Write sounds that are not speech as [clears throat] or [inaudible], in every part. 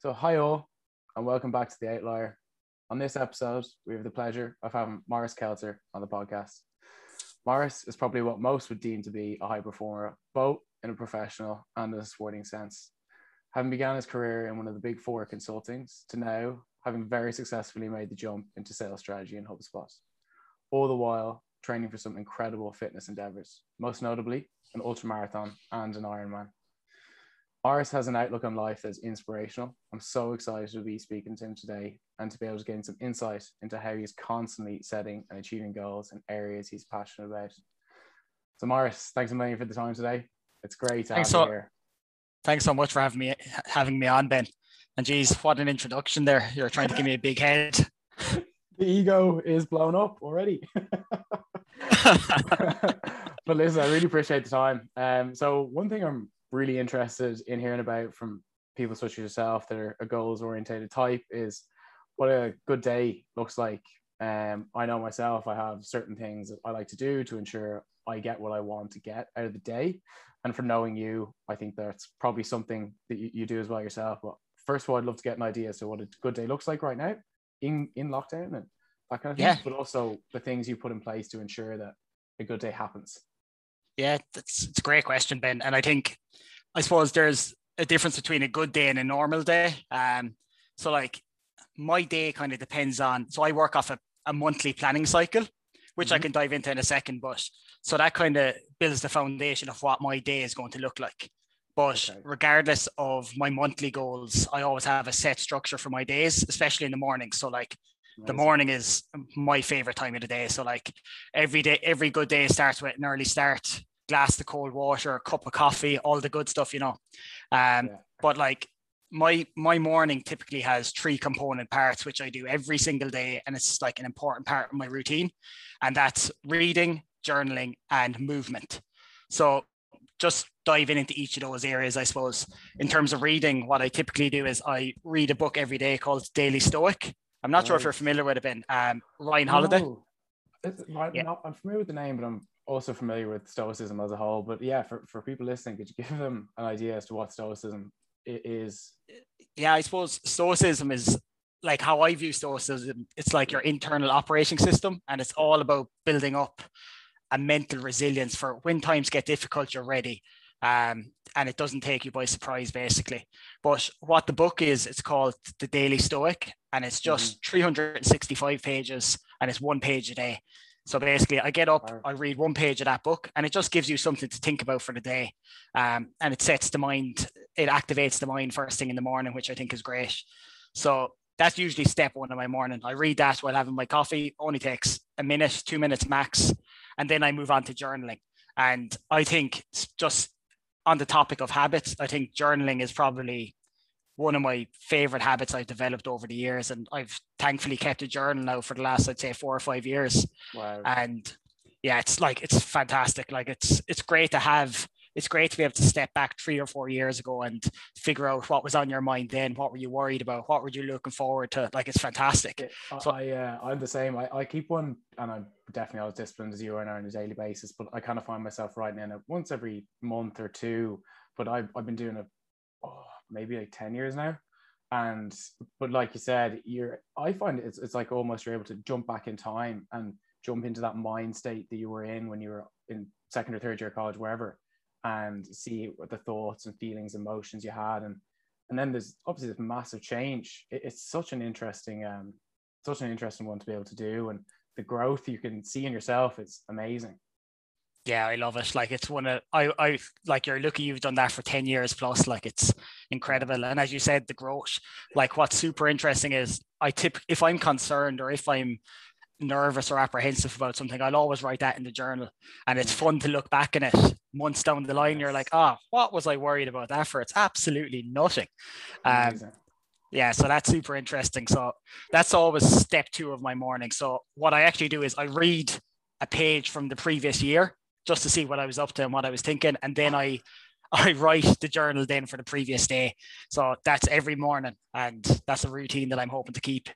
So, hi all, and welcome back to The Outlier. On this episode, we have the pleasure of having Maurice Kelter on the podcast. Maurice is probably what most would deem to be a high performer, both in a professional and in a sporting sense. Having began his career in one of the big four consultings to now having very successfully made the jump into sales strategy in HubSpot, all the while training for some incredible fitness endeavors, most notably an ultramarathon and an Ironman. Maurice has an outlook on life that's inspirational. I'm so excited to be speaking to him today and to be able to gain some insight into how he's constantly setting and achieving goals in areas he's passionate about. So, Maurice, thanks a million for the time today. It's great to thanks have so, you here. Thanks so much for having me having me on, Ben. And geez, what an introduction there. You're trying to give me a big head. [laughs] the ego is blown up already. [laughs] [laughs] but listen, I really appreciate the time. Um, so one thing I'm really interested in hearing about from people such as yourself that are a goals orientated type is what a good day looks like. Um, I know myself, I have certain things that I like to do to ensure I get what I want to get out of the day. And for knowing you, I think that's probably something that you, you do as well yourself. But first of all, I'd love to get an idea as to what a good day looks like right now in, in lockdown and that kind of thing, yeah. but also the things you put in place to ensure that a good day happens. Yeah, that's it's a great question, Ben. And I think I suppose there's a difference between a good day and a normal day. Um, so like my day kind of depends on so I work off a, a monthly planning cycle, which mm-hmm. I can dive into in a second, but so that kind of builds the foundation of what my day is going to look like. But okay. regardless of my monthly goals, I always have a set structure for my days, especially in the morning. So like the morning is my favorite time of the day. So like every day, every good day starts with an early start, glass of cold water, a cup of coffee, all the good stuff, you know. Um, yeah. but like my my morning typically has three component parts, which I do every single day, and it's like an important part of my routine, and that's reading, journaling, and movement. So just diving into each of those areas, I suppose. In terms of reading, what I typically do is I read a book every day called Daily Stoic I'm not right. sure if you're familiar with it, Ben. Um, Ryan Holiday. No. yeah. Not, I'm familiar with the name, but I'm also familiar with Stoicism as a whole. But yeah, for, for people listening, could you give them an idea as to what Stoicism is? Yeah, I suppose Stoicism is like how I view Stoicism. It's like your internal operating system, and it's all about building up a mental resilience for when times get difficult, you're ready. Um, and it doesn't take you by surprise, basically. But what the book is, it's called The Daily Stoic, and it's just mm-hmm. 365 pages and it's one page a day. So basically, I get up, I read one page of that book, and it just gives you something to think about for the day. Um, and it sets the mind, it activates the mind first thing in the morning, which I think is great. So that's usually step one of my morning. I read that while having my coffee, only takes a minute, two minutes max. And then I move on to journaling. And I think just on the topic of habits, I think journaling is probably one of my favorite habits I've developed over the years. And I've thankfully kept a journal now for the last, I'd say, four or five years. Wow. And yeah, it's like it's fantastic. Like it's it's great to have it's great to be able to step back three or four years ago and figure out what was on your mind then, what were you worried about, what were you looking forward to. Like it's fantastic. Yeah, so I uh, I'm the same. I, I keep one and I'm definitely not as disciplined as you are on a daily basis, but I kind of find myself writing in it once every month or two. But I've I've been doing it oh, maybe like 10 years now. And but like you said you're i find it's, it's like almost you're able to jump back in time and jump into that mind state that you were in when you were in second or third year college wherever and see what the thoughts and feelings emotions you had. And and then there's obviously this massive change. It, it's such an interesting um such an interesting one to be able to do. And the growth you can see in yourself is amazing. Yeah, I love it. Like it's one of I I like you're lucky you've done that for 10 years plus. Like it's incredible. And as you said, the growth, like what's super interesting is I tip if I'm concerned or if I'm nervous or apprehensive about something, I'll always write that in the journal. And it's fun to look back in it months down the line. You're like, oh, what was I worried about that for? It's absolutely nothing. Um, yeah, so that's super interesting. So that's always step two of my morning. So what I actually do is I read a page from the previous year just to see what I was up to and what I was thinking. And then I [laughs] I write the journal then for the previous day. So that's every morning. And that's a routine that I'm hoping to keep.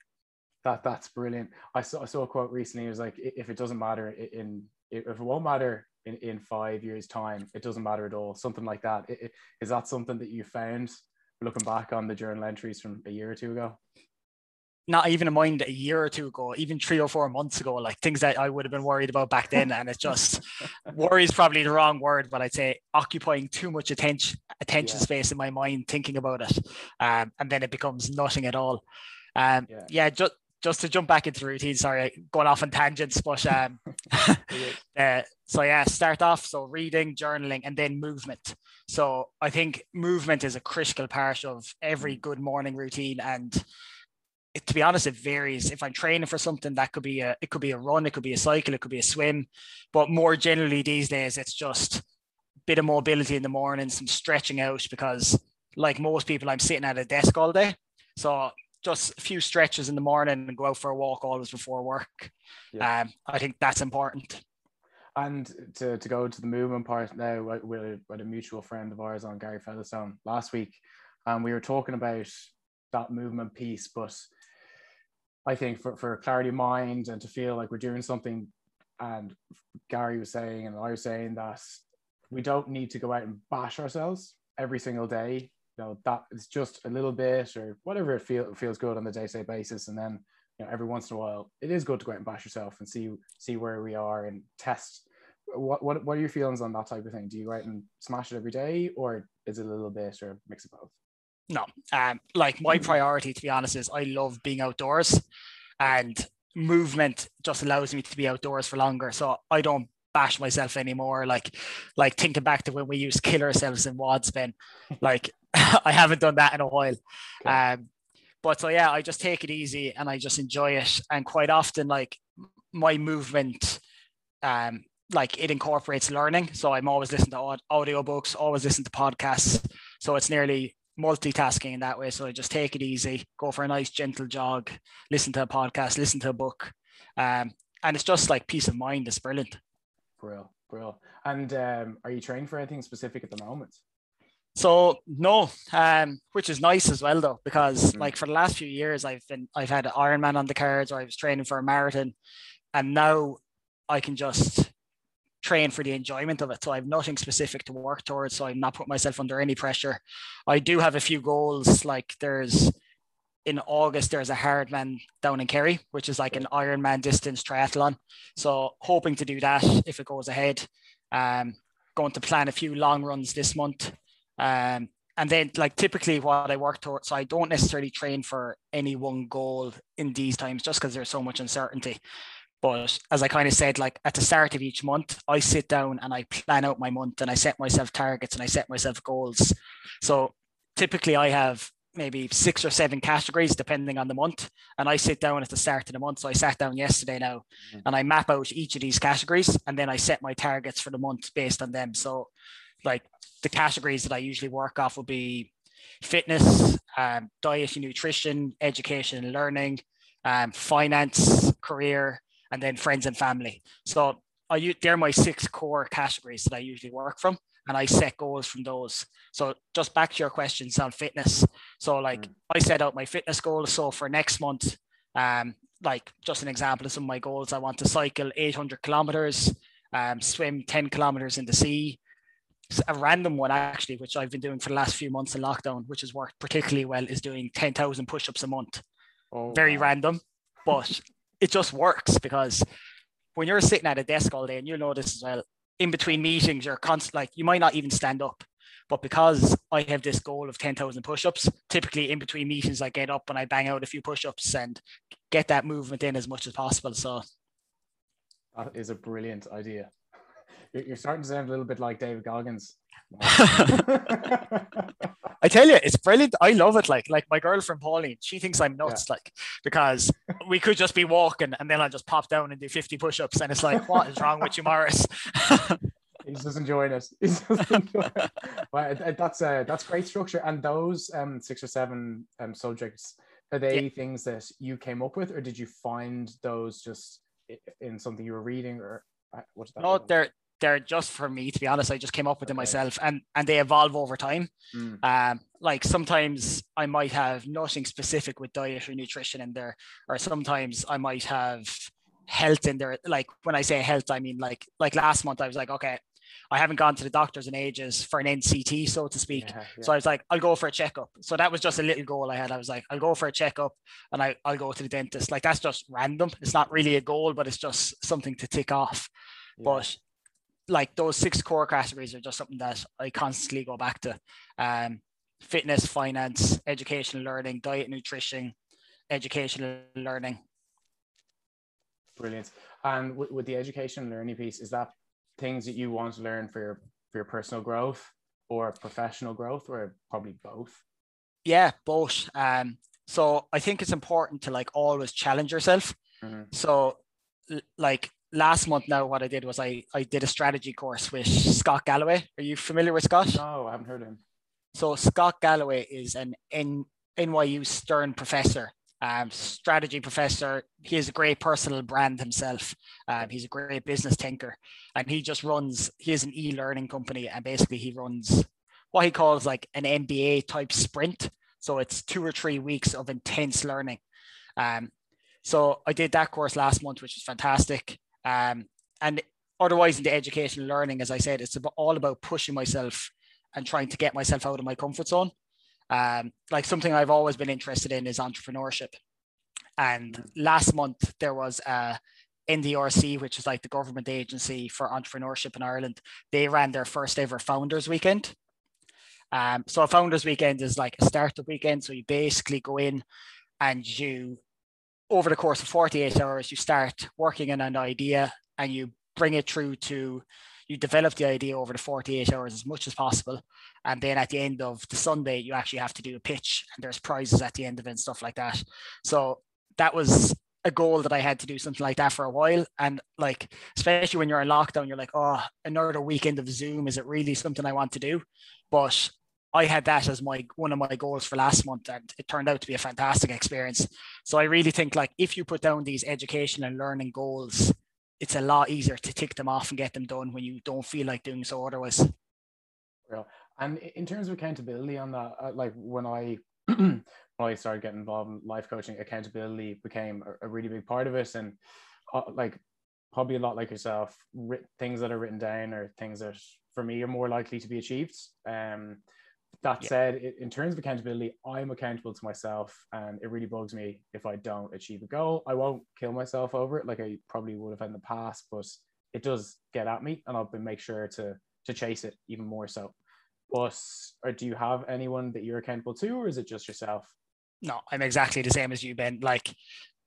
That that's brilliant. I saw, I saw a quote recently. It was like, if it doesn't matter in, if it won't matter in, in five years time, it doesn't matter at all. Something like that. Is that something that you found looking back on the journal entries from a year or two ago? Not even in mind a year or two ago, even three or four months ago, like things that I would have been worried about back then. And it's just [laughs] worry is probably the wrong word, but I'd say occupying too much attention attention yeah. space in my mind thinking about it. Um, and then it becomes nothing at all. Um, yeah, yeah just just to jump back into the routine, sorry, going off on tangents, but um, [laughs] [laughs] uh, so yeah, start off. So reading, journaling, and then movement. So I think movement is a critical part of every mm. good morning routine. And it, to be honest, it varies. If I'm training for something, that could be a it could be a run, it could be a cycle, it could be a swim. But more generally these days, it's just a bit of mobility in the morning, some stretching out because like most people, I'm sitting at a desk all day. So just a few stretches in the morning and go out for a walk always before work. Yeah. Um, I think that's important. And to, to go to the movement part now, with, with a mutual friend of ours on Gary Featherstone last week, um, we were talking about that movement piece, but I think for, for clarity of mind and to feel like we're doing something, and Gary was saying, and I was saying that we don't need to go out and bash ourselves every single day. You know that it's just a little bit or whatever it feel, feels good on the day-to-day basis. And then you know every once in a while it is good to go out and bash yourself and see see where we are and test. What what, what are your feelings on that type of thing? Do you go out and smash it every day or is it a little bit or mix of both no um like my priority to be honest is i love being outdoors and movement just allows me to be outdoors for longer so i don't bash myself anymore. Like, like thinking back to when we used kill ourselves in Wadspen, [laughs] like [laughs] I haven't done that in a while. Um, but so yeah, I just take it easy and I just enjoy it. And quite often, like my movement, um, like it incorporates learning. So I'm always listening to audio books, always listen to podcasts. So it's nearly multitasking in that way. So I just take it easy, go for a nice gentle jog, listen to a podcast, listen to a book. Um, and it's just like peace of mind. It's brilliant. Brill, brill. And um, are you training for anything specific at the moment? So no, um, which is nice as well though, because mm-hmm. like for the last few years I've been I've had Ironman on the cards or I was training for a marathon, and now I can just train for the enjoyment of it. So I have nothing specific to work towards. So I'm not putting myself under any pressure. I do have a few goals. Like there's in August there's a hardman down in Kerry, which is like an Ironman distance triathlon. So hoping to do that if it goes ahead. Um, going to plan a few long runs this month um, and then like typically what I work towards, so I don't necessarily train for any one goal in these times just because there's so much uncertainty. But as I kind of said, like at the start of each month, I sit down and I plan out my month and I set myself targets and I set myself goals. So typically I have maybe six or seven categories depending on the month. And I sit down at the start of the month. So I sat down yesterday now mm-hmm. and I map out each of these categories and then I set my targets for the month based on them. So like the categories that I usually work off will be fitness, um, diet and nutrition, education and learning, um, finance, career, and then friends and family. So I they're my six core categories that I usually work from, and I set goals from those. So just back to your questions on fitness. So like mm. I set out my fitness goals. So for next month, um, like just an example of some of my goals, I want to cycle 800 kilometers, um, swim 10 kilometers in the sea, a random one actually, which I've been doing for the last few months in lockdown, which has worked particularly well, is doing 10,000 push-ups a month. Oh, Very wow. random, but [laughs] it just works because when you're sitting at a desk all day, and you'll this as well, in between meetings, you're constant, like you might not even stand up. But because I have this goal of 10,000 push-ups, typically in between meetings, I get up and I bang out a few push-ups and get that movement in as much as possible. So that is a brilliant idea. [laughs] You're starting to sound a little bit like David Goggins. I tell you, it's brilliant. I love it. Like, like my girlfriend Pauline, she thinks I'm nuts. Yeah. Like, because we could just be walking and then I'll just pop down and do 50 push-ups, and it's like, what is wrong with you, Maurice? [laughs] He's just enjoying it. He's just [laughs] enjoying it. Well, that's a that's great structure. And those um six or seven um subjects are they yeah. things that you came up with, or did you find those just in something you were reading, or uh, what's that? No, they're they're just for me to be honest i just came up with them myself and and they evolve over time mm. um like sometimes i might have nothing specific with diet or nutrition in there or sometimes i might have health in there like when i say health i mean like like last month i was like okay I haven't gone to the doctors in ages for an NCT, so to speak. Yeah, yeah. So I was like, I'll go for a checkup. So that was just a little goal I had. I was like, I'll go for a checkup and I, I'll go to the dentist. Like that's just random. It's not really a goal, but it's just something to tick off. Yeah. But like those six core categories are just something that I constantly go back to. Um, fitness, finance, educational learning, diet, nutrition, educational learning. Brilliant. And with, with the education and learning piece, is that things that you want to learn for your for your personal growth or professional growth, or probably both? Yeah, both. Um, so I think it's important to like always challenge yourself. Mhm. So like last month now, what I did was I I did a strategy course with Scott Galloway. Are you familiar with Scott? No, I haven't heard of him. So Scott Galloway is an N- NYU Stern professor, um, strategy professor. He has a great personal brand himself. Um, he's a great business thinker, and he just runs. He has an e-learning company, and basically he runs what he calls like an MBA type sprint. So it's two or three weeks of intense learning. Um, so I did that course last month, which was fantastic. Um, and otherwise, in the educational learning, as I said, it's about, all about pushing myself and trying to get myself out of my comfort zone. Um, like something I've always been interested in is entrepreneurship. And last month there was a NDRC, which is like the government agency for entrepreneurship in Ireland. They ran their first ever founders weekend. Um, so a founders weekend is like a startup weekend. So you basically go in and you, over the course of 48 hours, you start working on an idea and you bring it through to you develop the idea over the 48 hours as much as possible. And then at the end of the sunday you actually have to do a pitch and there's prizes at the end of it and stuff like that. So that was a goal that i had to do something like that for a while. And like especially when you're in lockdown you're like oh another weekend of zoom is it really something i want to do? But i had that as my one of my goals for last month and it turned out to be a fantastic experience so i really think like if you put down these education and learning goals it's a lot easier to tick them off and get them done when you don't feel like doing so otherwise. Real. And in terms of accountability on that, uh, like when I [clears throat] when I started getting involved in life coaching, accountability became a, really big part of it, and uh, like probably a lot like yourself, things that are written down are things that for me are more likely to be achieved. Um, that Yeah. said, i- in terms of accountability, I'm accountable to myself, and it really bugs me if I don't achieve a goal. I won't kill myself over it like I probably would have in the past, but it does get at me, and I'll make sure to to chase it even more so. But or do you have anyone that you're accountable to, or is it just yourself? No, I'm exactly the same as you, Ben. Like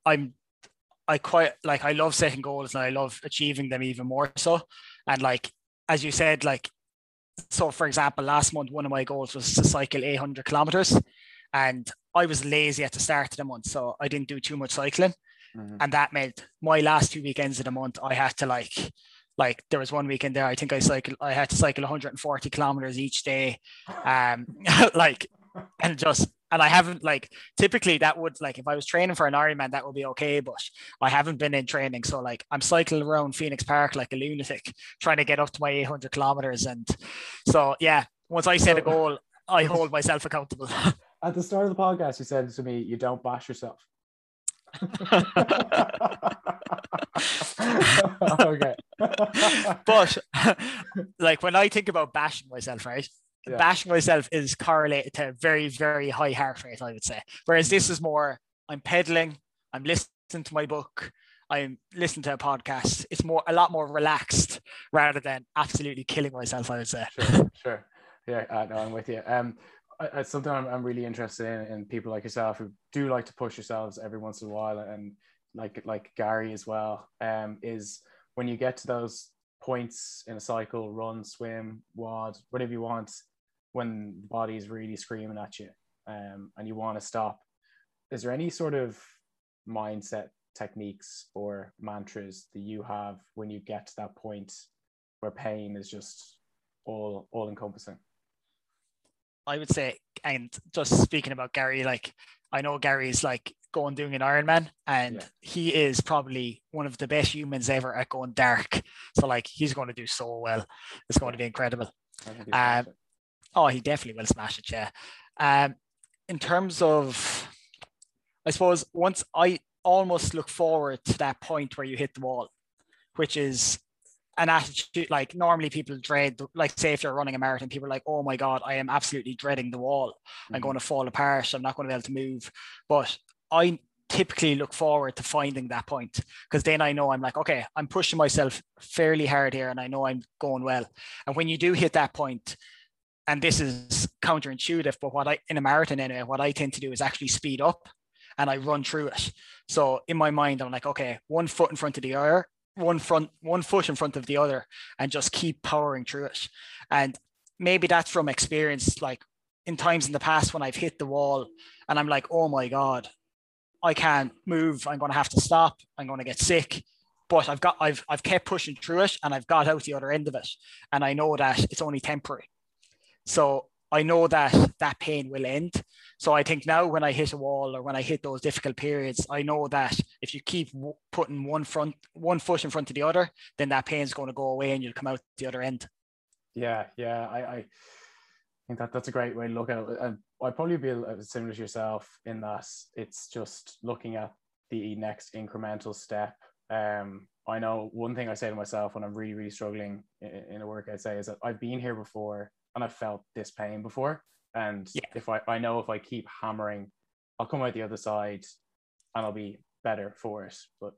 I'm I quite like I love setting goals and I love achieving them even more so. And like as you said, like so for example, last month one of my goals was to cycle 800 kilometers and I was lazy at the start of the month, so I didn't do too much cycling. Mhm. and that meant my last two weekends of the month I had to like like there was one weekend there I think I cycled I had to cycle 140 kilometers each day um [laughs] like and just and I haven't like typically that would like if I was training for an Ironman that would be okay but I haven't been in training so like I'm cycling around Phoenix Park like a lunatic trying to get up to my 800 kilometers and so yeah once I set a goal I hold myself accountable [laughs] At the start of the podcast, you said to me, "You don't bash yourself." [laughs] [laughs] okay. but like when I think about bashing myself, right? Yeah. Bashing myself is correlated to very, very high heart rate, I would say. Whereas this is more I'm pedaling, I'm listening to my book, I'm listening to a podcast. It's more a lot more relaxed rather than absolutely killing myself, I would say. sure, [laughs] sure. Yeah, uh, no, I'm with you. Um, it's something I'm, I'm really interested in, in people like yourself who do like to push yourselves every once in a while, and like like Gary as well. Um, is when you get to those points in a cycle, run, swim, wad, whatever you want, when the body is really screaming at you, um, and you want to stop. Is there any sort of mindset techniques or mantras that you have when you get to that point where pain is just all all encompassing? I would say, and just speaking about Gary, like I know Gary's like going doing an Ironman, and Yeah. he is probably one of the best humans ever at going dark. So like he's going to do so well. It's going to be incredible. I think he's Um. Oh, he definitely will smash it, yeah. Um, in terms of, I suppose once I almost look forward to that point where you hit the wall, which is an attitude like normally people dread like say if you're running a marathon people are like oh my god i am absolutely dreading the wall i'm Mhm. going to fall apart i'm not going to be able to move but i typically look forward to finding that point because then i know i'm like okay i'm pushing myself fairly hard here and i know i'm going well and when you do hit that point and this is counterintuitive but what i in a marathon anyway what i tend to do is actually speed up and i run through it. So in my mind i'm like okay one foot in front of the other one front one foot in front of the other and just keep powering through it. And maybe that's from experience like in times in the past when i've hit the wall and i'm like oh my god i can't move. I'm going to have to stop. I'm going to get sick. But i've got i've i've kept pushing through it and i've got out the other end of it. And i know that it's only temporary so i know that that pain will end so I think now when I hit a wall or when I hit those difficult periods, I know that if you keep w- putting one front, one foot in front of the other, then that pain's going to go away and you'll come out the other end. Yeah, yeah. I, I think that that's a great way to look at it. And I'd probably be similar to yourself in that it's just looking at the next incremental step. Um, I know one thing I say to myself when I'm really, really struggling in, in a workout, say, is that I've been here before and I've felt this pain before. And Yeah. if I, I know if I keep hammering, I'll come out the other side and I'll be better for it. But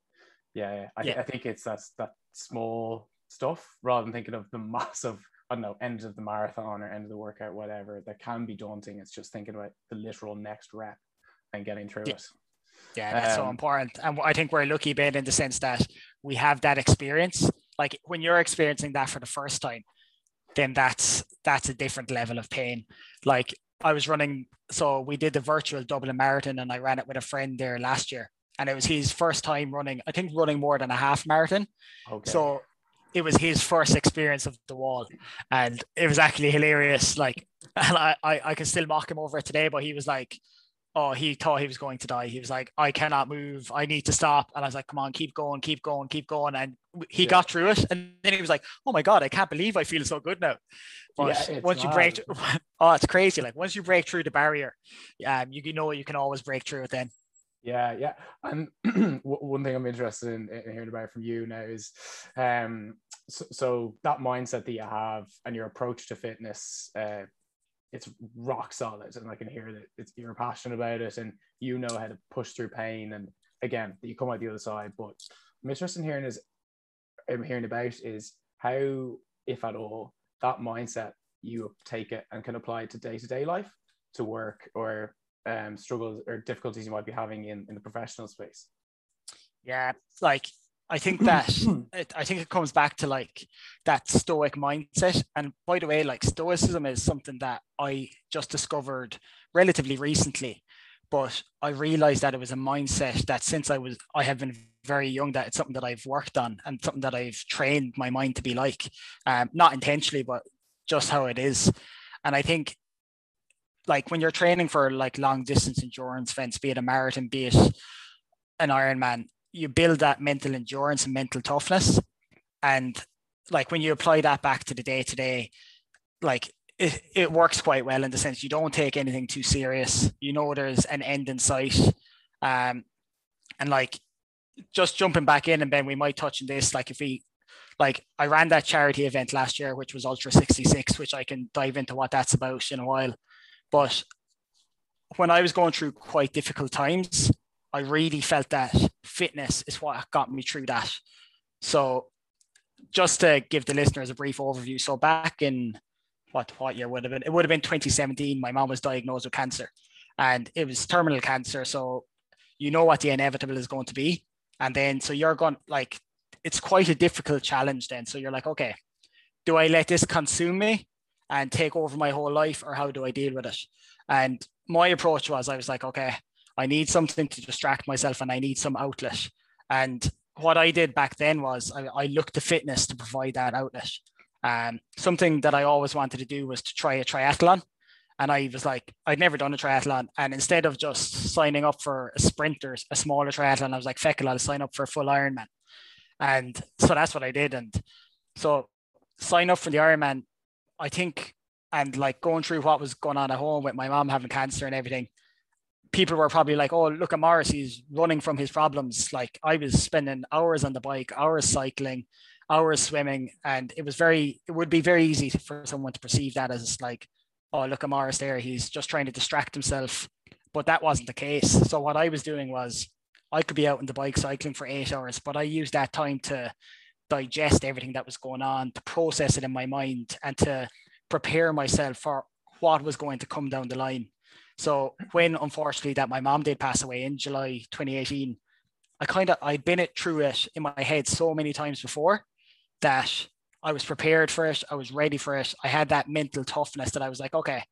yeah, I, Yeah. I think it's that's that small stuff rather than thinking of the [laughs] massive, I don't know, end of the marathon or end of the workout, whatever, that can be daunting. It's just thinking about the literal next rep and getting through Yeah. it. Yeah, that's so Um, important. And I think we're lucky, Ben, in the sense that we have that experience. Like when you're experiencing that for the first time, then that's that's a different level of pain. Like I was running, so we did the virtual Dublin Marathon, and I ran it with a friend there last year, and it was his first time running. I think running more than a half marathon. Okay. So it was his first experience of the wall, and it was actually hilarious. Like, [laughs] and I, I, I can still mock him over it today, but he was like, "Oh, he thought he was going to die." He was like, "I cannot move. I need to stop." And I was like, "Come on, keep going, keep going, keep going." And he Yeah. got through it, and then he was like, "Oh my god, I can't believe I feel so good now." But Yeah, once you break, [laughs] oh, it's crazy. Like once you break through the barrier, um, you, you know you can always break through it. Then Yeah, yeah. And [clears throat] one thing I'm interested in, in hearing about from you now is um so, so that mindset that you have and your approach to fitness uh it's rock solid and I can hear that it's, you're passionate about it and you know how to push through pain and again you come out the other side but I'm interested in hearing is I'm hearing about is how if at all that mindset you take it and can apply it to day-to-day life to work or um, struggles or difficulties you might be having in, in the professional space. yeah, like I think [clears throat] that it, I think it comes back to like that stoic mindset. And by the way, like stoicism is something that I just discovered relatively recently, but I realized that it was a mindset that since I was I have been very young that it's something that I've worked on and something that I've trained my mind to be like, um, not intentionally, but just how it is. And I think like when you're training for like long distance endurance events, be it a marathon, be it an Ironman, you build that mental endurance and mental toughness. And like when you apply that back to the day to day, like it, it works quite well in the sense you don't take anything too serious. You know there's an end in sight. Um and like just jumping back in and Ben, we might touch on this. Like if we like I ran that charity event last year, which was Ultra 66, which I can dive into what that's about in a while. But when I was going through quite difficult times, I really felt that fitness is what got me through that. So, just to give the listeners a brief overview, so back in what what year would have been? It would have been 2017. My mom was diagnosed with cancer, and it was terminal cancer. So, you know what the inevitable is going to be, and then so you're going like it's quite a difficult challenge. Then, so you're like, okay, do I let this consume me and take over my whole life, or how do I deal with it? And my approach was, I was like, okay, I need something to distract myself and I need some outlet. And what I did back then was I, I looked to fitness to provide that outlet. Um, something that I always wanted to do was to try a triathlon. And I was like, I'd never done a triathlon. And instead of just signing up for a sprinter, a smaller triathlon, I was like, feck it, I'll sign up for a full Ironman. And so that's what I did. And so sign up for the Ironman, I think, and like going through what was going on at home with my mom having cancer and everything, people were probably like, oh, look at Maurice, he's running from his problems. Like I was spending hours on the bike, hours cycling, hours swimming, and it was very. It would be very easy for someone to perceive that as like, oh, look at Maurice there. He's just trying to distract himself. But that wasn't the case. So what I was doing was, I could be out on the bike cycling for eight hours, but I used that time to digest everything that was going on, to process it in my mind, and to prepare myself for what was going to come down the line. So mm-hmm. when unfortunately that my mom did pass away in July 2018, I kind of I'd been it through it in my head so many times before that I was prepared for it. I was ready for it. I had that mental toughness that I was like, okay,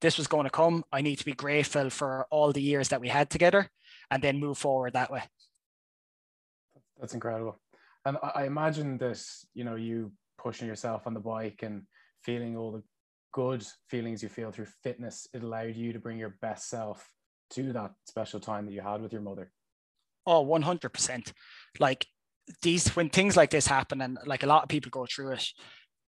this was going to come. I need to be grateful for all the years that we had together and then move forward that way. That's incredible. And I imagine this, you know, you pushing yourself on the bike and feeling all the good feelings you feel through fitness, it allowed you to bring your best self to that special time that you had with your mother. Oh, 100%. Like these, when things like this happen, and like a lot of people go through it,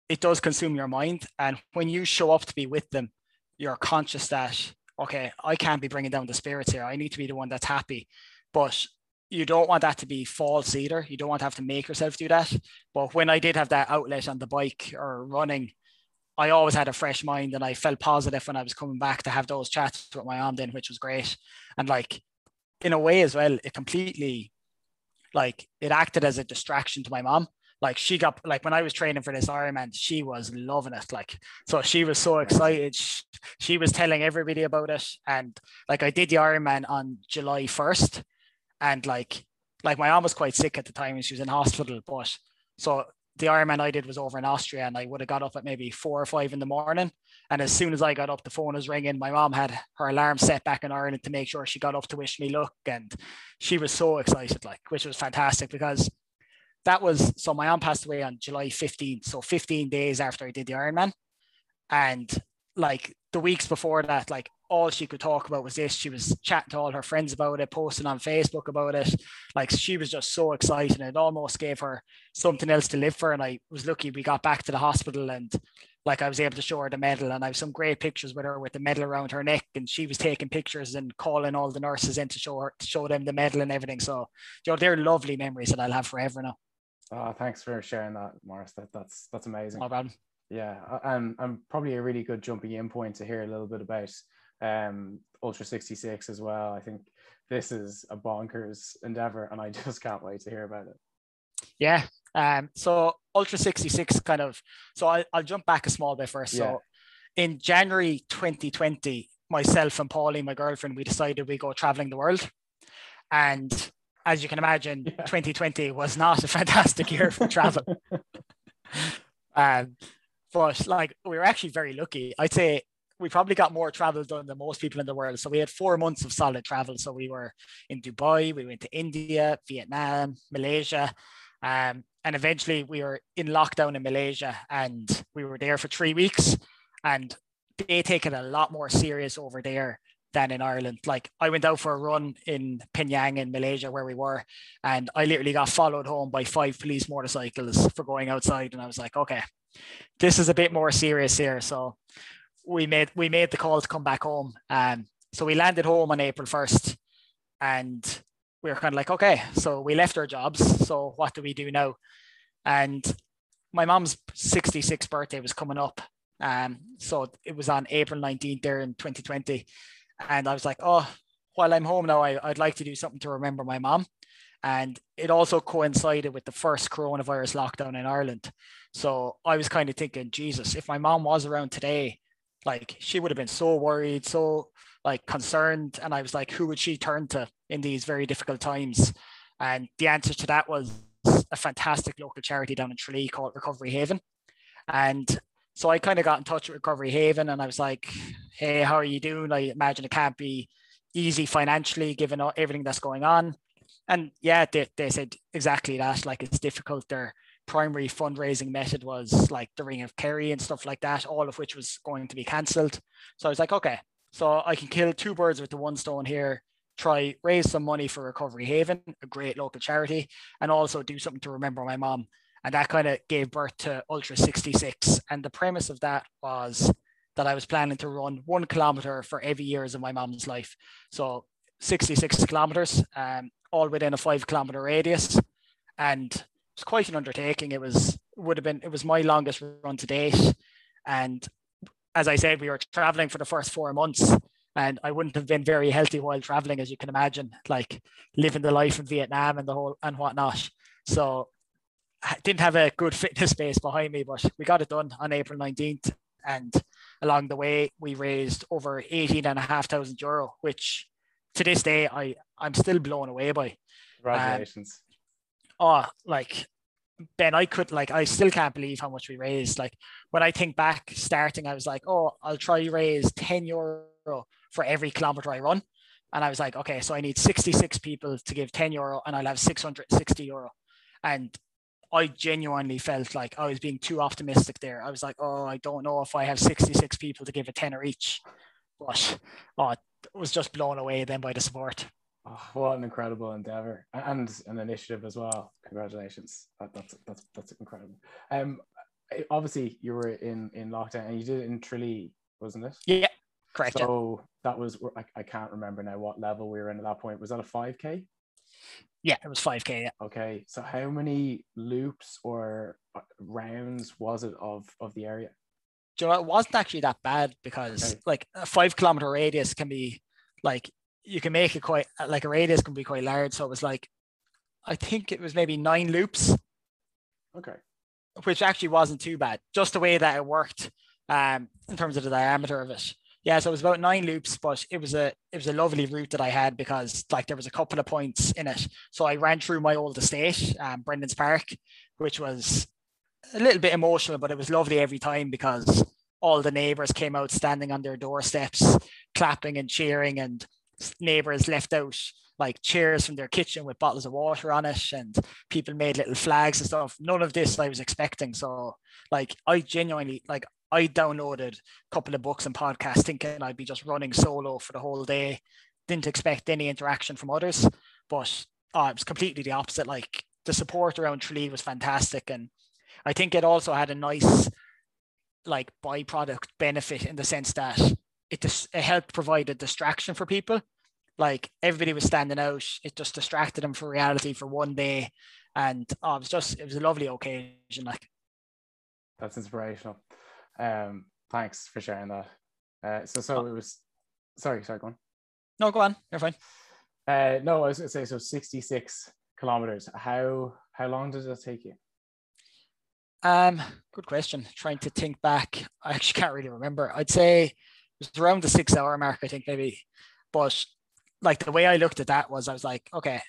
it does consume your mind. And when you show up to be with them, you're conscious that, okay, I can't be bringing down the spirits here. I need to be the one that's happy. But you don't want that to be false either. You don't want to have to make yourself do that. But when I did have that outlet on the bike or running, I always had a fresh mind and I felt positive when I was coming back to have those chats with my mom then, which was great. And like in a way as well, it completely like it acted as a distraction to my mom. Like she got like when I was training for this Ironman, she was loving it. Like so she was so excited. She, she was telling everybody about it. And like I did the Ironman on July 1st. And like like my mom was quite sick at the time and she was in hospital. But so the Ironman I did was over in Austria, and I would have got up at maybe four or five in the morning. And as soon as I got up, the phone was ringing. My mom had her alarm set back in Ireland to make sure she got up to wish me luck, and she was so excited, like which was fantastic because that was so my mom passed away on July 15th, so 15 days after I did the Ironman, and like the weeks before that, like all she could talk about was this. She was chatting to all her friends about it, posting on Facebook about it. Like she was just so excited. It almost gave her something else to live for. And I was lucky we got back to the hospital and like I was able to show her the medal and I have some great pictures with her with the medal around her neck and she was taking pictures and calling all the nurses in to show her to show them the medal and everything. So you know, they're lovely memories that I'll have forever now. Oh, thanks for sharing that, Maurice. That that's that's amazing. No problem. Yeah, and and probably a really good jumping in point to hear a little bit about um, Ultra 66 as well. I think this is a bonkers endeavor, and I [laughs] just can't wait to hear about it. Yeah. Um, so Ultra 66 kind of, so I, I'll jump back a small bit first. Yeah. So in January 2020, myself and Pauline, my girlfriend, we decided we go traveling the world. And as you can imagine, yeah. 2020 was not a [laughs] fantastic year for travel. [laughs] um, but like we were actually very lucky. I'd say we probably got more travel done than most people in the world. So we had four months of solid travel. So we were in Dubai, we went to India, Vietnam, Malaysia, um, and eventually we were in lockdown in Malaysia, and we were there for three weeks. And they take it a lot more serious over there than in Ireland. Like I went out for a run in Penang in Malaysia where we were, and I literally got followed home by five police motorcycles for going outside. And I was like, okay, this is a bit more serious here. So we made we made the call to come back home. Um, so we landed home on April first, and we were kind of like, okay, so we left our jobs. So what do we do now? And my mom's 66th birthday was coming up. Um, so it was on April 19th there in 2020. And I was like, oh, while I'm home now, I, I'd like to do something to remember my mom. And it also coincided with the first coronavirus lockdown in Ireland. So I was kind of thinking, Jesus, if my mom was around today, like she would have been so worried, so like concerned. And I was like, who would she turn to in these very difficult times? And the answer to that was a fantastic local charity down in Tralee called Recovery Haven. And so I kind of got in touch with Recovery Haven and I was like, hey, how are you doing? I imagine it can't be easy financially given everything that's going on. And yeah, they, they said exactly that. Like it's difficult. They're primary fundraising method was like the Ring of Kerry and stuff like that, all of which was going to be cancelled. So I was like, okay, so I can kill two birds with the one stone here, try raise some money for Recovery Haven, a great local charity, and also do something to remember my mom. And that kind of gave birth to Ultra 66. And the premise of that was that I was planning to run one kilometer for every years of my mom's life. So 66 kilometers, um, all within a five kilometer radius. And was quite an undertaking. It was would have been it was my longest run to date, and as I said, we were traveling for the first four months, and I wouldn't have been very healthy while traveling, as you can imagine, like living the life in Vietnam and the whole and whatnot. So I didn't have a good fitness base behind me, but we got it done on April 19th. And along the way, we raised over 18 and a half thousand euro, which to this day, I, I'm still blown away by. Congratulations. Um, oh, like Ben, I could like I still can't believe how much we raised. Like when I think back starting, I was like, oh, I'll try raise 10 euro for every kilometer I run. And I was like, okay, so I need 66 people to give 10 euro and I'll have 660 euro. And I genuinely felt like I was being too optimistic there. I was like, oh, I don't know if I have 66 people to give a tenner each. But oh, it was just blown away then by the support. Oh, what an incredible endeavor and an initiative as well. Congratulations. That, that's that's that's incredible. Um obviously you were in in lockdown and you did it in Tralee, wasn't it? Yeah, correct. So yeah. that was I, I can't remember now what level we were in at that point. Was that a 5k? Yeah, it was 5k. Yeah. Okay. So how many loops or uh, rounds was it of of the area? Do you know, it wasn't actually that bad because okay. like a five kilometer radius can be like you can make it quite like a radius can be quite large. So it was like, I think it was maybe nine loops. Okay. Which actually wasn't too bad, just the way that it worked um, in terms of the diameter of it. Yeah, so it was about nine loops, but it was a it was a lovely route that I had because like there was a couple of points in it. So I ran through my old estate, um, Brendan's Park, which was a little bit emotional, but it was lovely every time because all the neighbors came out standing on their doorsteps, clapping and cheering, and neighbors left out like chairs from their kitchen with bottles of water on it and people made little flags and stuff. None of this i was expecting. So like i genuinely like i downloaded a couple of books and podcasts thinking i'd be just running solo for the whole day. Didn't expect any interaction from others but oh, it was completely the opposite. Like the support around Tralee was fantastic. And i think it also had a nice like byproduct benefit in the sense that it just it helped provide a distraction for people. Like everybody was standing out, it just distracted them from reality for one day, and oh, it was just it was a lovely occasion. Like that's inspirational. Um, thanks for sharing that. Uh, so so oh. it was. Sorry, sorry, go on. No, go on. You're fine. Uh, no, I was going to say so. Sixty-six kilometers. How how long does that take you? Um, good question. Trying to think back, I actually can't really remember. I'd say it was around the six hour mark, I think maybe. But like the way I looked at that was I was like, okay,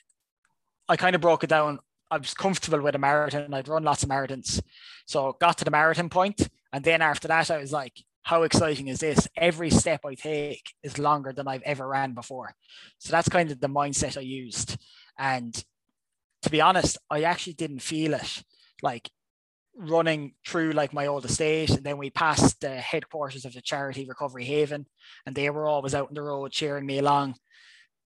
I kind of broke it down. I was comfortable with a marathon. I'd run lots of marathons. So got to the marathon point, And then after that, I was like, how exciting is this? Every step I take is longer than I've ever ran before. So that's kind of the mindset I used. And to be honest, I actually didn't feel it. Like running through like my old estate and then we passed the headquarters of the charity recovery haven and they were always out on the road cheering me along.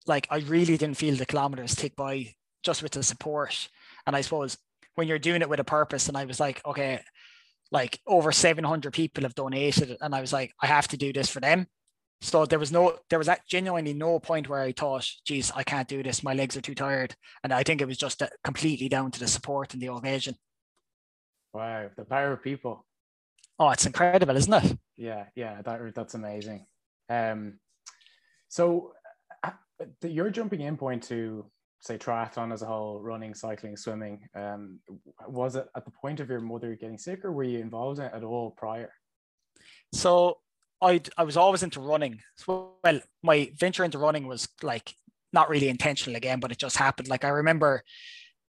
Like i really didn't feel the kilometers tick by just with the support. And i suppose when you're doing it with a purpose and i was like okay like over 700 people have donated and i was like i have to do this for them. So there was no there was genuinely no point where i thought geez i can't do this. My legs are too tired. And i think it was just uh, completely down to the support and the occasion Wow, the power of people. Oh, it's incredible, isn't it? Yeah, yeah, that that's amazing. Um, so uh, the, your jumping in point to say triathlon as a whole, running, cycling, swimming, um, was it at the point of your mother getting sick, or were you involved in it at all prior? So I I was always into running. Well, my venture into running was like not really intentional again, but it just happened. Like I remember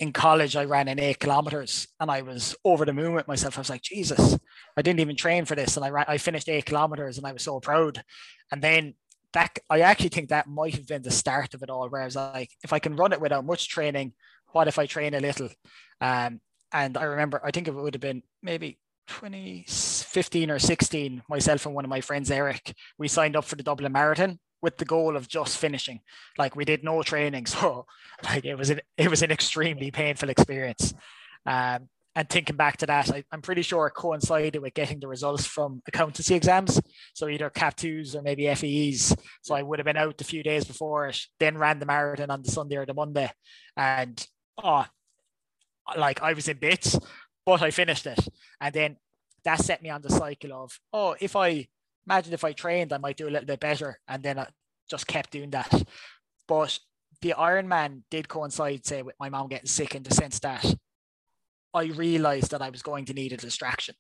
in college, I ran in eight kilometers and I was over the moon with myself. I was like, Jesus, I didn't even train for this. And I ran, I finished eight kilometers and I was so proud. And then that, I actually think that might have been the start of it all, where I was like, if I can run it without much training, what if I train a little? Um, and I remember, I think it would have been maybe 2015 or 16, myself and one of my friends, Eric, we signed up for the Dublin Marathon with the goal of just finishing. Like we did no training, [laughs] so like it was an it was an extremely painful experience. Um, and thinking back to that, I, am pretty sure it coincided with getting the results from accountancy exams. So either CAP twos or maybe FEs. So I would have been out a few days before it, then ran the marathon on the Sunday or the Monday. And oh, like I was in bits, but I finished it. And then that set me on the cycle of, oh, if I imagine if I trained, I might do a little bit better. And then I just kept doing that. But the Ironman did coincide, say, with my mom getting sick in the sense that I realized that I was going to need a distraction.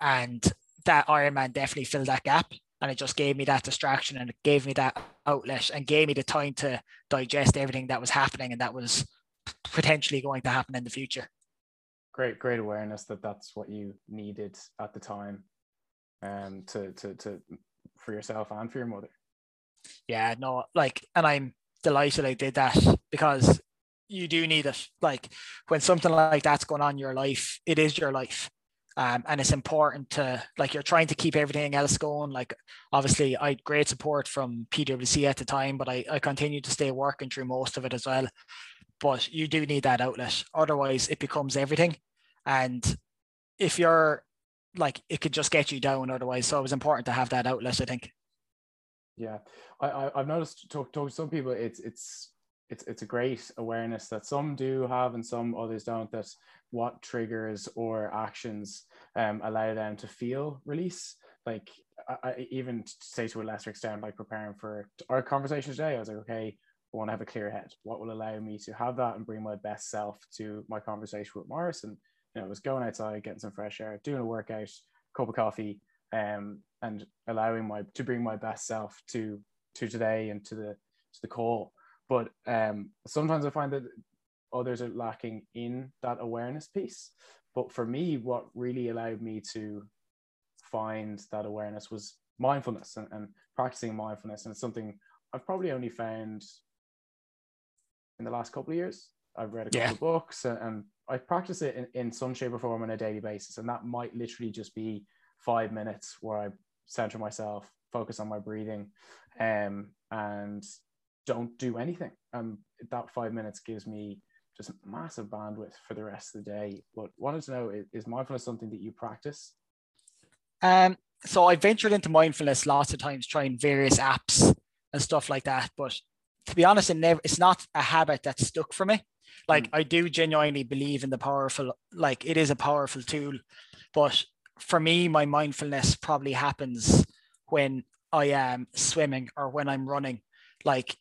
And that Ironman definitely filled that gap. And it just gave me that distraction and it gave me that outlet and gave me the time to digest everything that was happening and that was potentially going to happen in the future. Great, great awareness that that's what you needed at the time um, to, to, to, for yourself and for your mother. Yeah, no, like, and I'm delighted I did that because you do need it. Like when something like that's going on in your life, it is your life. Um, and it's important to like you're trying to keep everything else going. Like obviously, I had great support from PwC at the time, but I, I continued to stay working through most of it as well. But you do need that outlet, otherwise it becomes everything. And if you're like, it could just get you down otherwise. So it was important to have that outlet. I think. Yeah, I, I have noticed talk talk to some people. It's it's it's it's a great awareness that some do have and some others don't. That what triggers or actions um, allow them to feel release. Like I, I even say to a lesser extent, like preparing for our conversation today, I was like, okay, I want to have a clear head. What will allow me to have that and bring my best self to my conversation with Maurice? And you know, was going outside, getting some fresh air, doing a workout, cup of coffee, um, and allowing my to bring my best self to to today and to the to the call. But um, sometimes I find that others are lacking in that awareness piece. But for me, what really allowed me to find that awareness was mindfulness and, and practicing mindfulness. And it's something I've probably only found in the last couple of years. I've read a couple yeah. of books and, and, I practice it in, in some shape or form on a daily basis. And that might literally just be five minutes where I center myself, focus on my breathing, um, and don't do anything. Um, that five minutes gives me just massive bandwidth for the rest of the day. But wanted to know is, mindfulness something that you practice? Um, so I ventured into mindfulness lots of times, trying various apps and stuff like that. But to be honest, it never it's not a habit that stuck for me. Like mm. I do genuinely believe in the powerful, like it is a powerful tool. But for me, my mindfulness probably happens when I am swimming or when I'm running. Like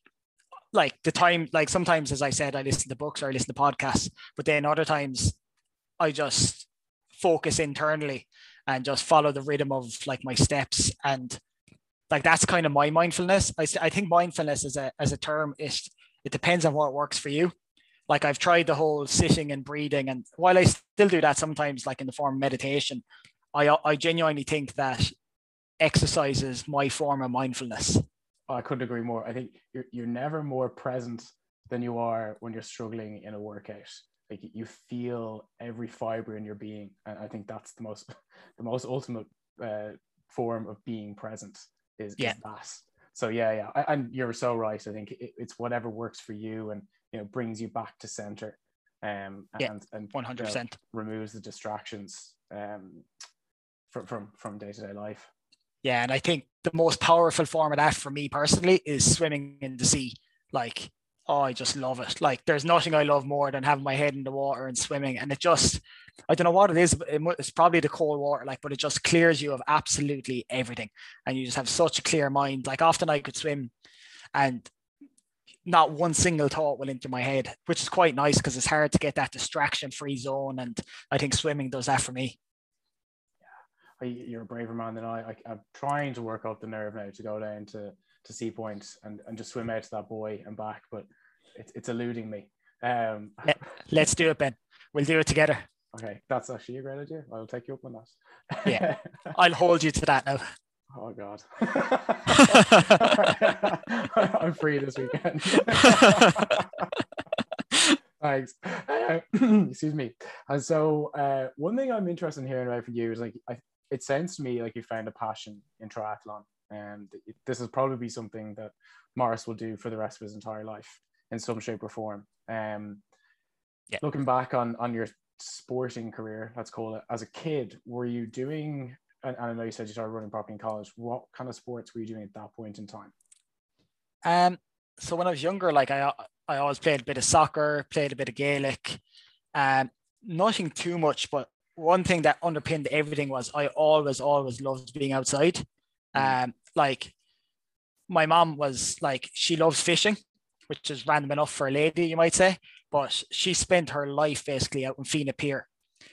like the time, like sometimes, as I said, I listen to books or I listen to podcasts, but then other times I just focus internally and just follow the rhythm of like my steps and like that's kind of my mindfulness. I, I think mindfulness as a as a term is it depends on what works for you. Like I've tried the whole sitting and breathing, and while I still do that sometimes, like in the form of meditation, I I genuinely think that exercise is my form of mindfulness. I couldn't agree more. I think you're you're never more present than you are when you're struggling in a workout. Like you feel every fiber in your being, and I think that's the most [laughs] the most ultimate uh, form of being present is, yeah. is that. So yeah, yeah, I, and you're so right. I think it, it's whatever works for you, and you know brings you back to center, um, and yeah, and one hundred percent removes the distractions um from from from day to day life. Yeah, and I think the most powerful form of that for me personally is swimming in the sea. Like, oh, I just love it. Like, there's nothing I love more than having my head in the water and swimming. And it just, I don't know what it is. It's probably the cold water, like, but it just clears you of absolutely everything. And you just have such a clear mind. Like, often I could swim and not one single thought will enter my head, which is quite nice because it's hard to get that distraction free zone. And I think swimming does that for me Yeah. you're a braver man than I. I. am trying to work up the nerve now to go down to to Sea Point and, and just swim out to that buoy and back, but it's it's eluding me. Um, Let, us do it, Ben. We'll do it together. Okay, that's actually a great idea. I'll take you up on that. yeah, [laughs] I'll hold you to that now. Oh God, [laughs] [laughs] I'm free this weekend. [laughs] Thanks. Uh, [clears throat] excuse me. And so, uh, one thing I'm interested in hearing about from you is like, I, it sounds to me like you found a passion in triathlon, and it, this will probably be something that Maurice will do for the rest of his entire life in some shape or form. Um, yeah. Looking back on on your sporting career, let's call it, as a kid, were you doing? And, and I know you said you started running properly in college. What kind of sports were you doing at that point in time? Um, so when I was younger, like I I always played a bit of soccer, played a bit of Gaelic. Um, nothing too much, but one thing that underpinned everything was I always, always loved being outside. Mm. Um, like my mom was like, she loves fishing, which is random enough for a lady, you might say, but she spent her life basically out in Fenit Pier.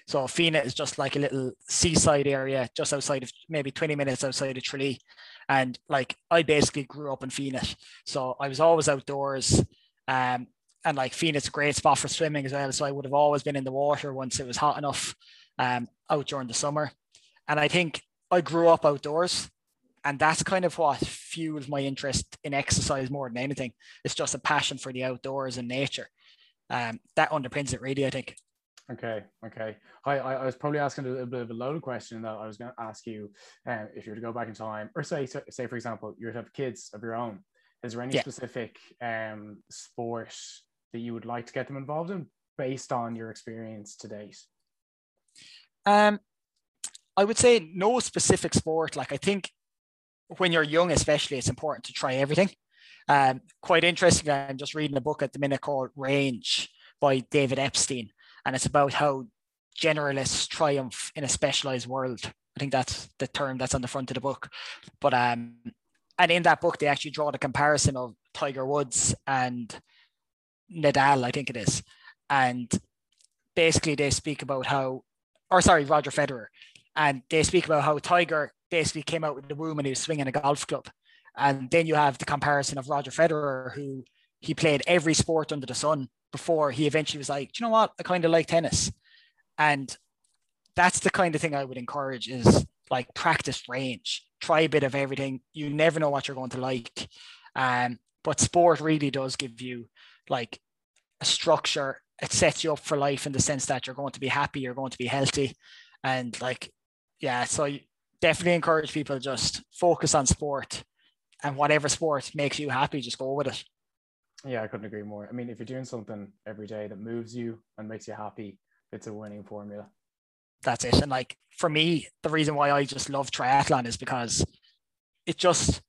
So Fenit is just like a little seaside area just outside of maybe 20 minutes outside of Tralee. And like I basically grew up in Fenit. So I was always outdoors. Um, and like Fenit's a great spot for swimming as well. So I would have always been in the water once it was hot enough um, out during the summer. And I think I grew up outdoors. And that's kind of what fueled my interest in exercise more than anything. It's just a passion for the outdoors and nature. Um, that underpins it really, I think. Okay, okay. I, I, was probably asking a, a, bit of a loaded question that I was going to ask you um, if you were to go back in time, or say, say for example, you would have kids of your own. Is there any yeah. specific um, sport that you would like to get them involved in based on your experience to date? Um, I would say no specific sport. Like I think when you're young, especially, it's important to try everything. Um, quite interesting. I'm just reading a book at the minute called Range by David Epstein, and it's about how generalists triumph in a specialized world. I think that's the term that's on the front of the book. But um, and in that book, they actually draw the comparison of Tiger Woods and Nadal, I think it is, and basically they speak about how, or sorry, Roger Federer, and they speak about how Tiger basically came out with the womb and he was swinging a golf club, and then you have the comparison of Roger Federer who he played every sport under the sun before he eventually was like, you know what? I kind of like tennis. And that's the kind of thing I would encourage is like practice range, try a bit of everything. You never know what you're going to like. Um, but sport really does give you like a structure. It sets you up for life in the sense that you're going to be happy, you're going to be healthy. And like, yeah, so I definitely encourage people to just focus on sport and whatever sport makes you happy, just go with it. Yeah, I couldn't agree more. I mean, if you're doing something every day that moves you and makes you happy, it's a winning formula. That's it. And like for me, the reason why I just love triathlon is because it just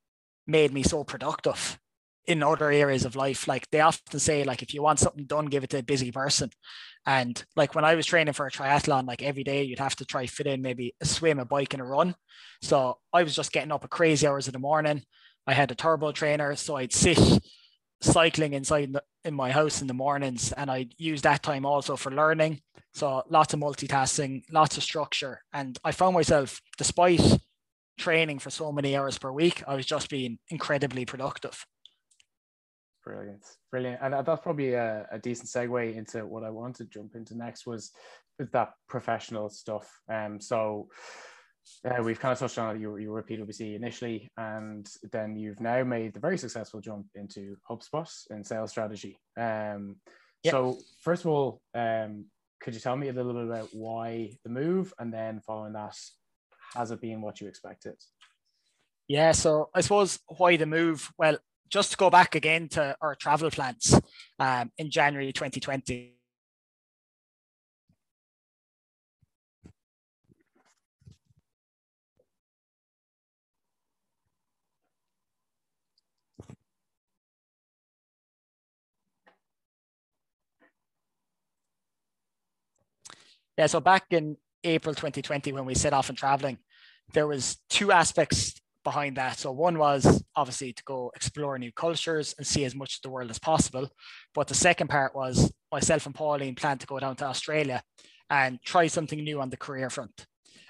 made me so productive in other areas of life. Like they often say, like if you want something done, give it to a busy person. And like when I was training for a triathlon, like every day you'd have to try fit in maybe a swim, a bike, and a run. So I was just getting up at crazy hours in the morning. I had a turbo trainer, so I'd sit cycling inside the, in my house in the mornings and I use that time also for learning. So lots of multitasking, lots of structure. And I found myself, despite training for so many hours per week, I was just being incredibly productive. Brilliant, brilliant, and that's probably a, a decent segue into what I wanted to jump into next was that professional stuff. Um, so uh, we've kind of touched on it. You, you were at PwC initially, and then you've now made the very successful jump into HubSpot in sales strategy. Um, yep. So, first of all, um, could you tell me a little bit about why the move, and then following that, has it been what you expected? Yeah, so I suppose why the move? Well, just to go back again to our travel plans um, in January 2020 Yeah, so back in April 2020, when we set off and traveling, there was two aspects behind that. So one was obviously to go explore new cultures and see as much of the world as possible. But the second part was myself and Pauline planned to go down to Australia and try something new on the career front.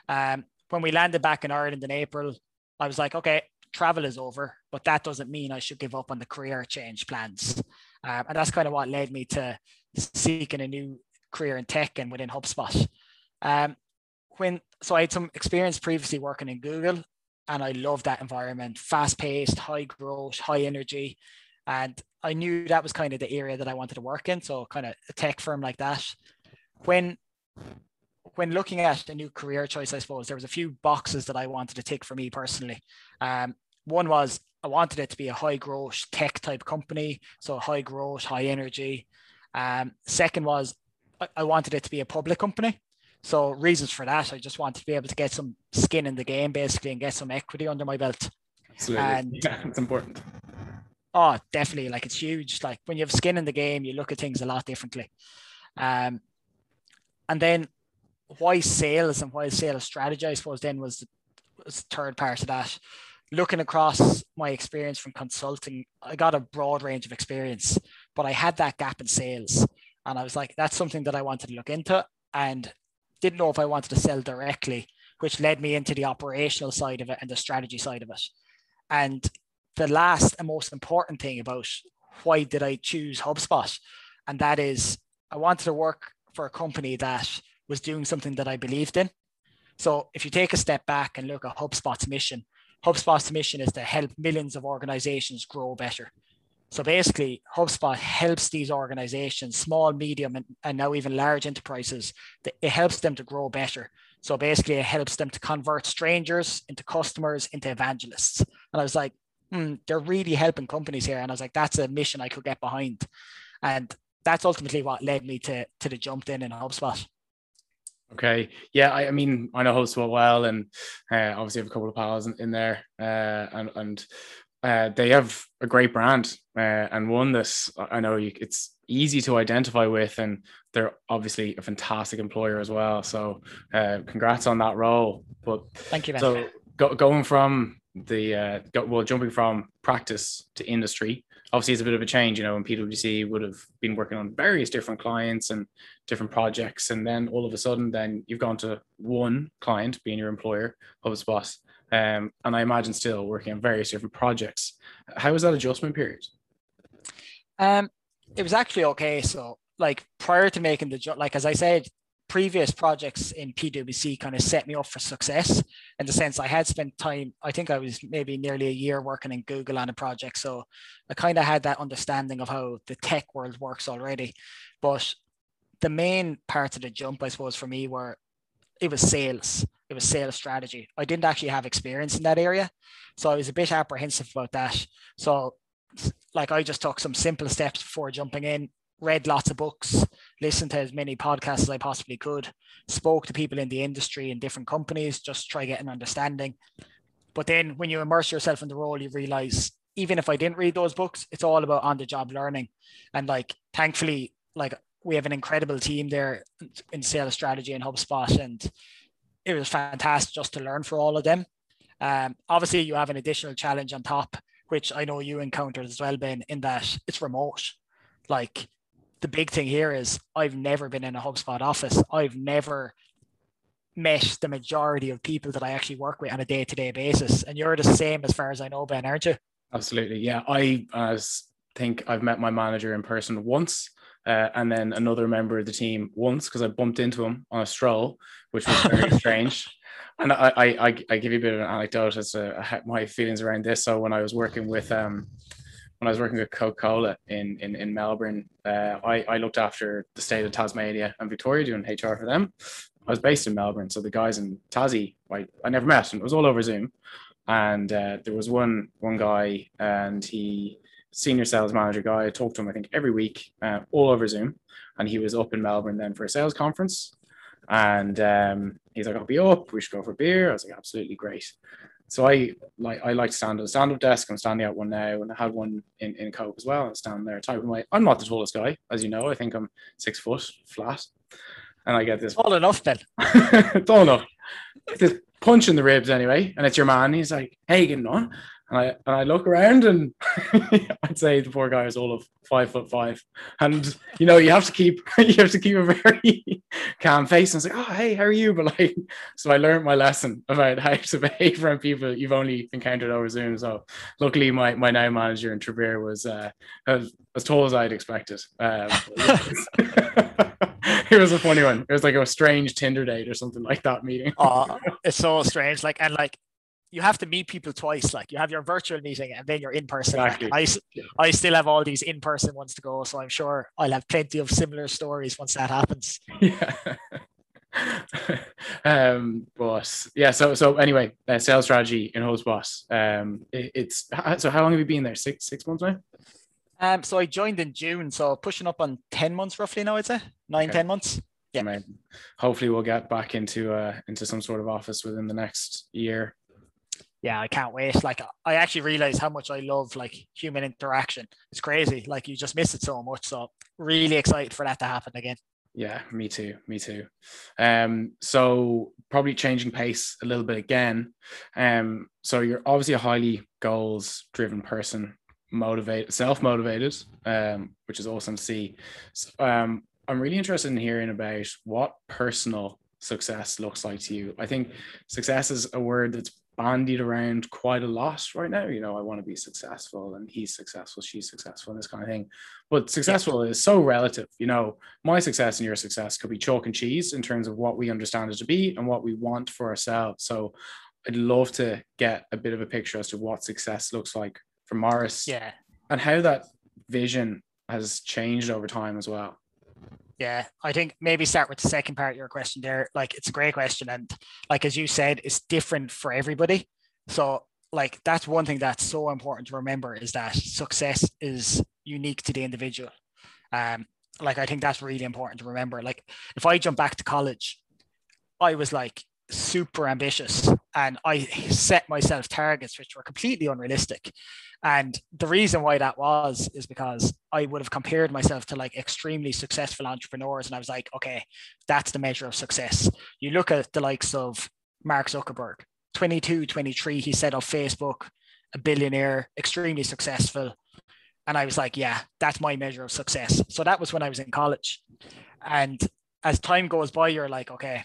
Um, when we landed back in Ireland in April, I was like, okay, travel is over, but that doesn't mean I should give up on the career change plans. Um, and that's kind of what led me to seeking a new career in tech and within HubSpot. Um, when so I had some experience previously working in Google, and I loved that environment, fast paced, high growth, high energy, and I knew that was kind of the area that I wanted to work in. So kind of a tech firm like that. When when looking at a new career choice, I suppose there was a few boxes that I wanted to tick for me personally. Um, one was I wanted it to be a high growth tech type company, so high growth, high energy. Um, second was I wanted it to be a public company. So reasons for that, I just wanted to be able to get some skin in the game basically and get some equity under my belt. Absolutely. And, [laughs] yeah, it's important. Oh, definitely. Like it's huge. Like when you have skin in the game, you look at things a lot differently. Um, And then why sales and why sales strategy, I suppose, then was the, was the third part of that. Looking across my experience from consulting, I got a broad range of experience, but I had that gap in sales. And I was like, that's something that I wanted to look into and didn't know if I wanted to sell directly, which led me into the operational side of it and the strategy side of it. And the last and most important thing about why did I choose HubSpot? And that is I wanted to work for a company that was doing something that I believed in. So if you take a step back and look at HubSpot's mission, HubSpot's mission is to help millions of organizations grow better. So basically, HubSpot helps these organizations, small, medium, and, and now even large enterprises, it helps them to grow better. So basically, it helps them to convert strangers into customers, into evangelists. And I was like, hmm, they're really helping companies here. And I was like, that's a mission I could get behind. And that's ultimately what led me to, to the jump in in HubSpot. Okay. Yeah. I, I mean, I know HubSpot well, and uh, obviously have a couple of pals in, in there, uh, and and uh, they have a great brand uh, and one that I know you, it's easy to identify with, and they're obviously a fantastic employer as well. So, uh, congrats on that role. But thank you. Man. So, go, going from the uh, go, well, jumping from practice to industry, obviously it's a bit of a change. You know, when PwC would have been working on various different clients and different projects, and then all of a sudden, then you've gone to one client being your employer, HubSpot um, and I imagine still working on various different projects. How was that adjustment period? Um, it was actually okay. So, like prior to making the jump, like as I said, previous projects in PwC kind of set me up for success in the sense I had spent time. I think I was maybe nearly a year working in Google on a project, so I kind of had that understanding of how the tech world works already. But the main parts of the jump, I suppose, for me were it was sales it was sales strategy. I didn't actually have experience in that area. So I was a bit apprehensive about that. So like I just took some simple steps before jumping in, read lots of books, listened to as many podcasts as I possibly could, spoke to people in the industry in different companies, just try get an understanding. But then when you immerse yourself in the role, you realize even if I didn't read those books, it's all about on the job learning. And like thankfully, like we have an incredible team there in sales strategy and HubSpot and it was fantastic just to learn for all of them. Um, obviously, you have an additional challenge on top, which I know you encountered as well, Ben, in that it's remote. Like the big thing here is I've never been in a HubSpot office. I've never met the majority of people that I actually work with on a day to day basis. And you're the same as far as I know, Ben, aren't you? Absolutely. Yeah. I as think I've met my manager in person once uh, and then another member of the team once because I bumped into him on a stroll, which was very [laughs] strange. And I, I, I, give you a bit of an anecdote as to my feelings around this. So when I was working with, um, when I was working with Coca Cola in, in in Melbourne, uh, I I looked after the state of Tasmania and Victoria doing HR for them. I was based in Melbourne, so the guys in Tassie, I, I never met, and it was all over Zoom. And uh, there was one one guy, and he senior sales manager guy. I talked to him, I think, every week, uh, all over Zoom. And he was up in Melbourne then for a sales conference. And um, he's like, I'll be up. We should go for a beer. I was like, absolutely great. So I like I like to stand at a stand-up desk. I'm standing at one now, and I had one in, in Cope as well. I'm standing there typing my. I'm not the tallest guy, as you know. I think I'm six foot flat, and I get this. Tall enough, then. [laughs] tall enough. This punch in the ribs anyway, and it's your man. He's like, "Hey, getting on?" And I and I look around and [laughs] I'd say the poor guy is all of five foot five. And you know, you have to keep [laughs] you have to keep a very [laughs] calm face and say, Oh, hey, how are you? But like so I learned my lesson about how to behave around people you've only encountered over Zoom. So luckily my my now manager in Trevere was uh as, as tall as I'd expected. Um, it was a funny one. It was like a strange Tinder date or something like that meeting. oh, it's so strange. Like and like you have to meet people twice. Like you have your virtual meeting and then you're in person. Exactly. I, I still have all these in person ones to go. So I'm sure I'll have plenty of similar stories once that happens. Yeah. [laughs] um, but yeah, so so anyway, uh, sales strategy in HubSpot. Um, it, it's so how long have you been there? Six six months now. Um, so I joined in June, so pushing up on ten months roughly now. I'd say nine okay. ten months. Yeah. Hopefully, we'll get back into uh into some sort of office within the next year yeah, I can't wait. Like I actually realize how much I love like human interaction. It's crazy. Like you just miss it so much. So really excited for that to happen again. Yeah, me too. Me too. Um, so probably changing pace a little bit again. Um, so you're obviously a highly goals driven person, motivated, self motivated, um, which is awesome to see. Um, I'm really interested in hearing about what personal success looks like to you. I think success is a word that's bandied around quite a lot right now. You know, I want to be successful and he's successful, she's successful, and this kind of thing. But successful is so relative. You know, my success and your success could be chalk and cheese in terms of what we understand it to be and what we want for ourselves. So I'd love to get a bit of a picture as to what success looks like for Maurice. Yeah. And how that vision has changed over time as well. Yeah, I think maybe start with the second part of your question there. Like, it's a great question. And like, as you said, it's different for everybody. So, like, that's one thing that's so important to remember is that success is unique to the individual. Um, like, I think that's really important to remember. Like, if I jump back to college, I was like super ambitious and I set myself targets which were completely unrealistic. And the reason why that was is because I would have compared myself to like extremely successful entrepreneurs. And I was like, okay, that's the measure of success. You look at the likes of Mark Zuckerberg, 22, 23, he set up Facebook, a billionaire, extremely successful. And I was like, yeah, that's my measure of success. So that was when I was in college. And as time goes by, you're like, okay,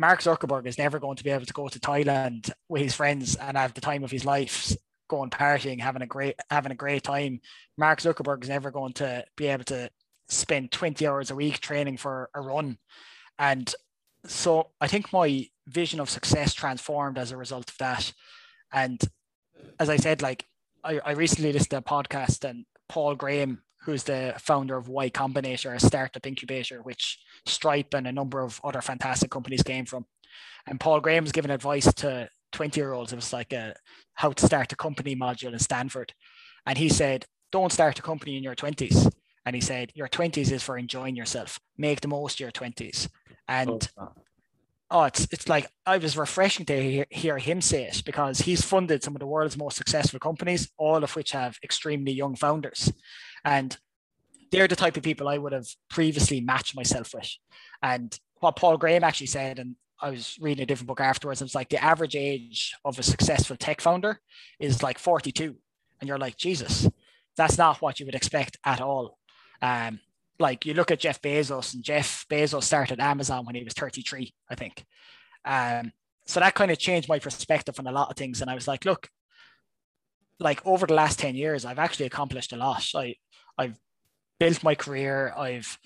Mark Zuckerberg is never going to be able to go to Thailand with his friends and have the time of his life going partying, having a great having a great time. Mark Zuckerberg is never going to be able to spend 20 hours a week training for a run. And so I think my vision of success transformed as a result of that. And as I said, like I, I recently listened to a podcast and Paul Graham, who's the founder of Y Combinator, a startup incubator, which Stripe and a number of other fantastic companies came from. And Paul Graham's given advice to 20 year olds. It was like a how to start a company module in Stanford. And he said, don't start a company in your 20s. And he said, your 20s is for enjoying yourself. Make the most of your 20s. And oh, oh it's it's like I was refreshing to hear, hear him say it because he's funded some of the world's most successful companies, all of which have extremely young founders. And they're the type of people I would have previously matched myself with. And what Paul Graham actually said, and I was reading a different book afterwards. It's like the average age of a successful tech founder is like 42. And you're like, Jesus, that's not what you would expect at all. Um, like you look at Jeff Bezos, and Jeff Bezos started Amazon when he was 33, I think. Um, so that kind of changed my perspective on a lot of things. And I was like, look, like over the last 10 years, I've actually accomplished a lot. I, I've built my career. I've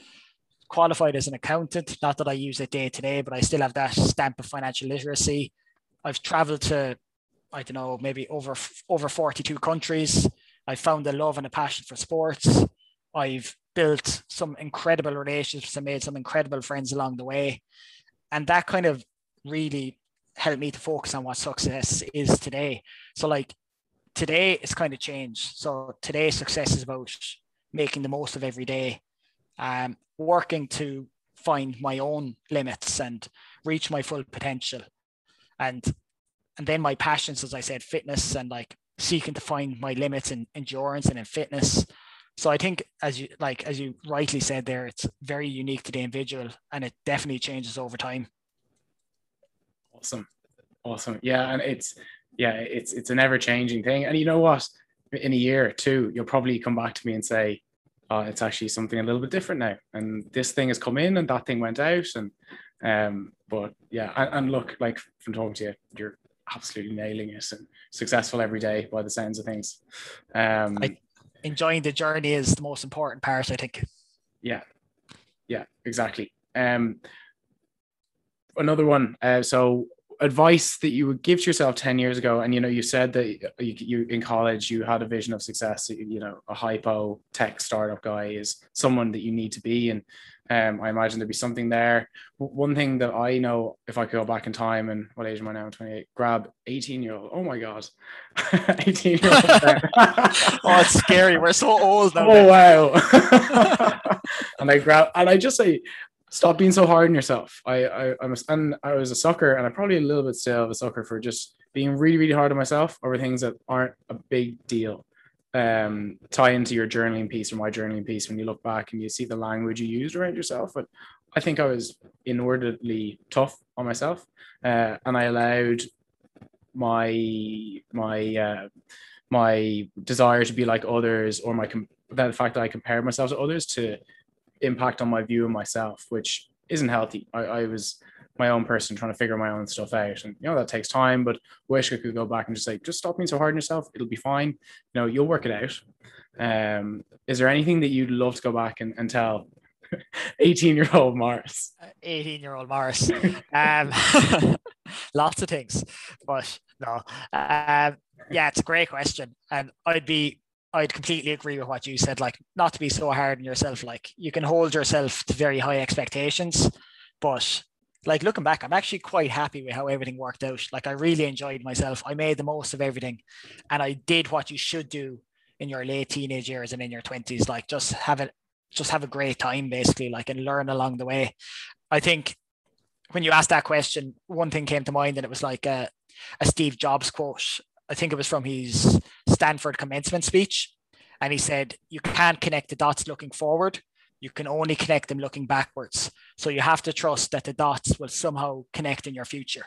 qualified as an accountant. Not that I use it day to day, but I still have that stamp of financial literacy. I've traveled to, I don't know, maybe over over 42 countries. I found a love and a passion for sports. I've built some incredible relationships and made some incredible friends along the way. And that kind of really helped me to focus on what success is today. So like today it's kind of changed. So today success is about making the most of every day um, working to find my own limits and reach my full potential. And and then my passions as i said fitness and like seeking to find my limits in endurance and in fitness. So i think as you like as you rightly said there it's very unique to the individual and it definitely changes over time. Awesome. Awesome. Yeah and it's yeah it's it's an ever changing thing. And you know what? In a year or two you'll probably come back to me and say uh, it's actually something a little bit different now. And this thing has come in and that thing went out. And um, but yeah, and, and look, like from talking to you, you're absolutely nailing it and successful every day by the sounds of things. Um, I, enjoying the journey is the most important part, I think. Yeah, yeah, exactly. Um, another one. Uh, so advice that you would give to yourself 10 years ago and you know you said that you, you, in college you had a vision of success you know a hypo tech startup guy is someone that you need to be and um, I imagine there'd be something there. One thing that I know, if I could go back in time, and what age am I now? 28. Grab 18 year old. Oh my god, [laughs] 18 year old. [laughs] oh, it's scary. We're so old now. Oh wow. [laughs] and I grab, and I just say, stop being so hard on yourself. I, I I'm a, and I was a sucker, and I'm probably a little bit still of a sucker for just being really really hard on myself over things that aren't a big deal. um, tie into your journaling piece or my journaling piece when you look back and you see the language you used around yourself. But I think I was inordinately tough on myself, uh, and I allowed my my uh, my desire to be like others or my com- fact that I compared myself to others to impact on my view of myself, which isn't healthy. I, I was my own person trying to figure my own stuff out. And you know, that takes time, but wish I could go back and just say, just stop being so hard on yourself. It'll be fine. You know, you'll work it out. Um, is there anything that you'd love to go back and, and tell [laughs] 18 year old Maurice? 18 year old Maurice. [laughs] um, [laughs] lots of things, but no. Um, yeah, it's a great question. And I'd be I'd completely agree with what you said. Like, not to be so hard on yourself. Like, you can hold yourself to very high expectations, but like looking back, I'm actually quite happy with how everything worked out. Like, I really enjoyed myself. I made the most of everything, and I did what you should do in your late teenage years and in your 20s. Like, just have it, just have a great time, basically. Like, and learn along the way. I think when you asked that question, one thing came to mind, and it was like a, a Steve Jobs quote. I think it was from his Stanford commencement speech. And he said, You can't connect the dots looking forward. You can only connect them looking backwards. So you have to trust that the dots will somehow connect in your future.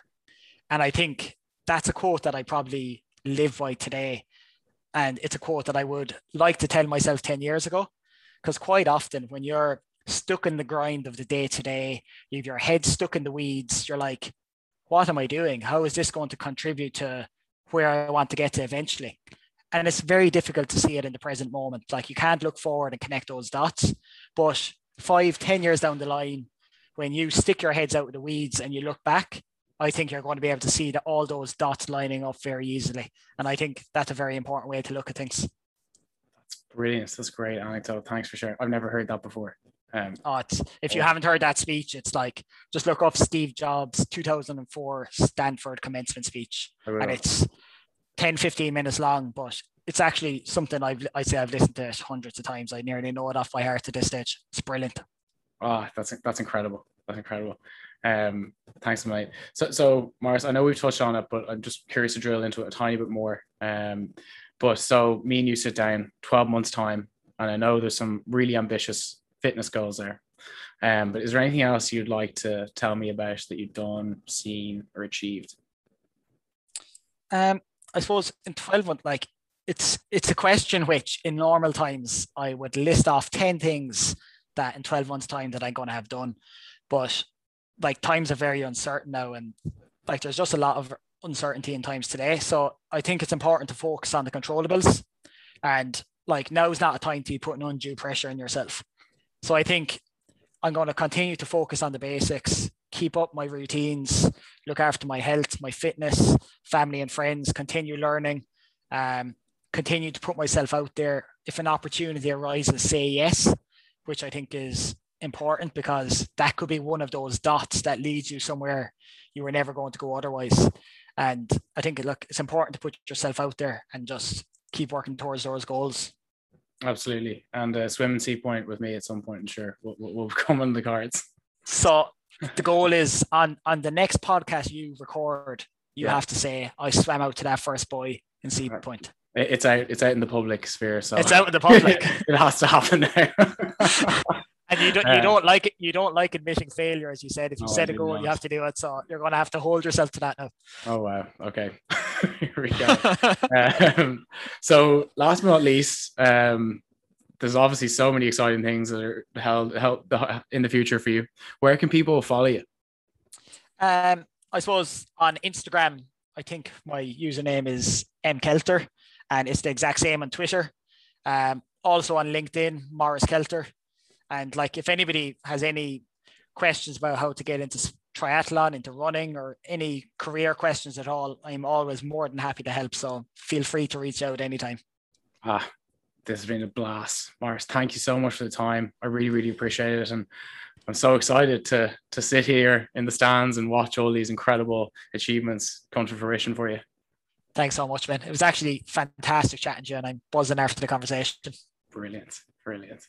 And I think that's a quote that I probably live by today. And it's a quote that I would like to tell myself 10 years ago. Because quite often, when you're stuck in the grind of the day to day, you have your head stuck in the weeds, you're like, what am I doing? How is this going to contribute to where I want to get to eventually. And it's very difficult to see it in the present moment. Like you can't look forward and connect those dots. But five, ten years down the line, when you stick your heads out of the weeds and you look back, I think you're going to be able to see that all those dots lining up very easily. And I think that's a very important way to look at things. That's brilliant. That's great anecdote. Thanks for sharing. I've never heard that before. Um, oh, if you haven't heard that speech, it's like just look up Steve Jobs 2004 Stanford commencement speech, and it's 10, 15 minutes long, but it's actually something I've I say I've listened to it hundreds of times. I nearly know it off by heart at this stage. It's brilliant. Oh, that's that's incredible. That's incredible. Um, thanks, mate. So, so Maurice, I know we've touched on it, but I'm just curious to drill into it a tiny bit more. Um, but so me and you sit down 12 months time, and I know there's some really ambitious fitness goals there. Um, but is there anything else you'd like to tell me about that you've done, seen, or achieved? Um, I suppose in 12 months, like it's it's a question which in normal times I would list off 10 things that in 12 months time that I'm going to have done. But like times are very uncertain now and like there's just a lot of uncertainty in times today. So I think it's important to focus on the controllables and like now is not a time to be putting undue pressure on yourself. So I think I'm going to continue to focus on the basics, keep up my routines, look after my health, my fitness, family and friends, continue learning, um, continue to put myself out there. If an opportunity arises, say yes, which I think is important because that could be one of those dots that leads you somewhere you were never going to go otherwise. And I think look, it's important to put yourself out there and just keep working towards those goals. Absolutely. And uh, swim and sea point with me at some point, sure. We'll, we'll [laughs] come on the cards. So the goal is on on the next podcast you record, you yeah. have to say, I swam out to that first buoy in Sea right. Point. It's out. It's out in the public sphere, so it's out in the public. [laughs] it has to happen there. [laughs] and you don't you uh, don't like it. You don't like admitting failure, as you said. If you set a goal, not. you have to do it. So you're going to have to hold yourself to that now. Oh wow. Okay. [laughs] Here we go. um, so last but not least, um, there's obviously so many exciting things that are held, held in the future for you. Where can people follow you? Um, I suppose on Instagram, I think my username is mkelter, and it's the exact same on Twitter. Um, also on LinkedIn, Maurice Kelter. And like, if anybody has any questions about how to get into triathlon, into running, or any career questions at all, I'm always more than happy to help. So feel free to reach out anytime. Ah, this has been a blast. Maurice, thank you so much for the time. I really, really appreciate it. And I'm so excited to to sit here in the stands and watch all these incredible achievements come to fruition for you. Thanks so much, man. It was actually fantastic chatting to you, and I'm buzzing after the conversation. Brilliant. Brilliant.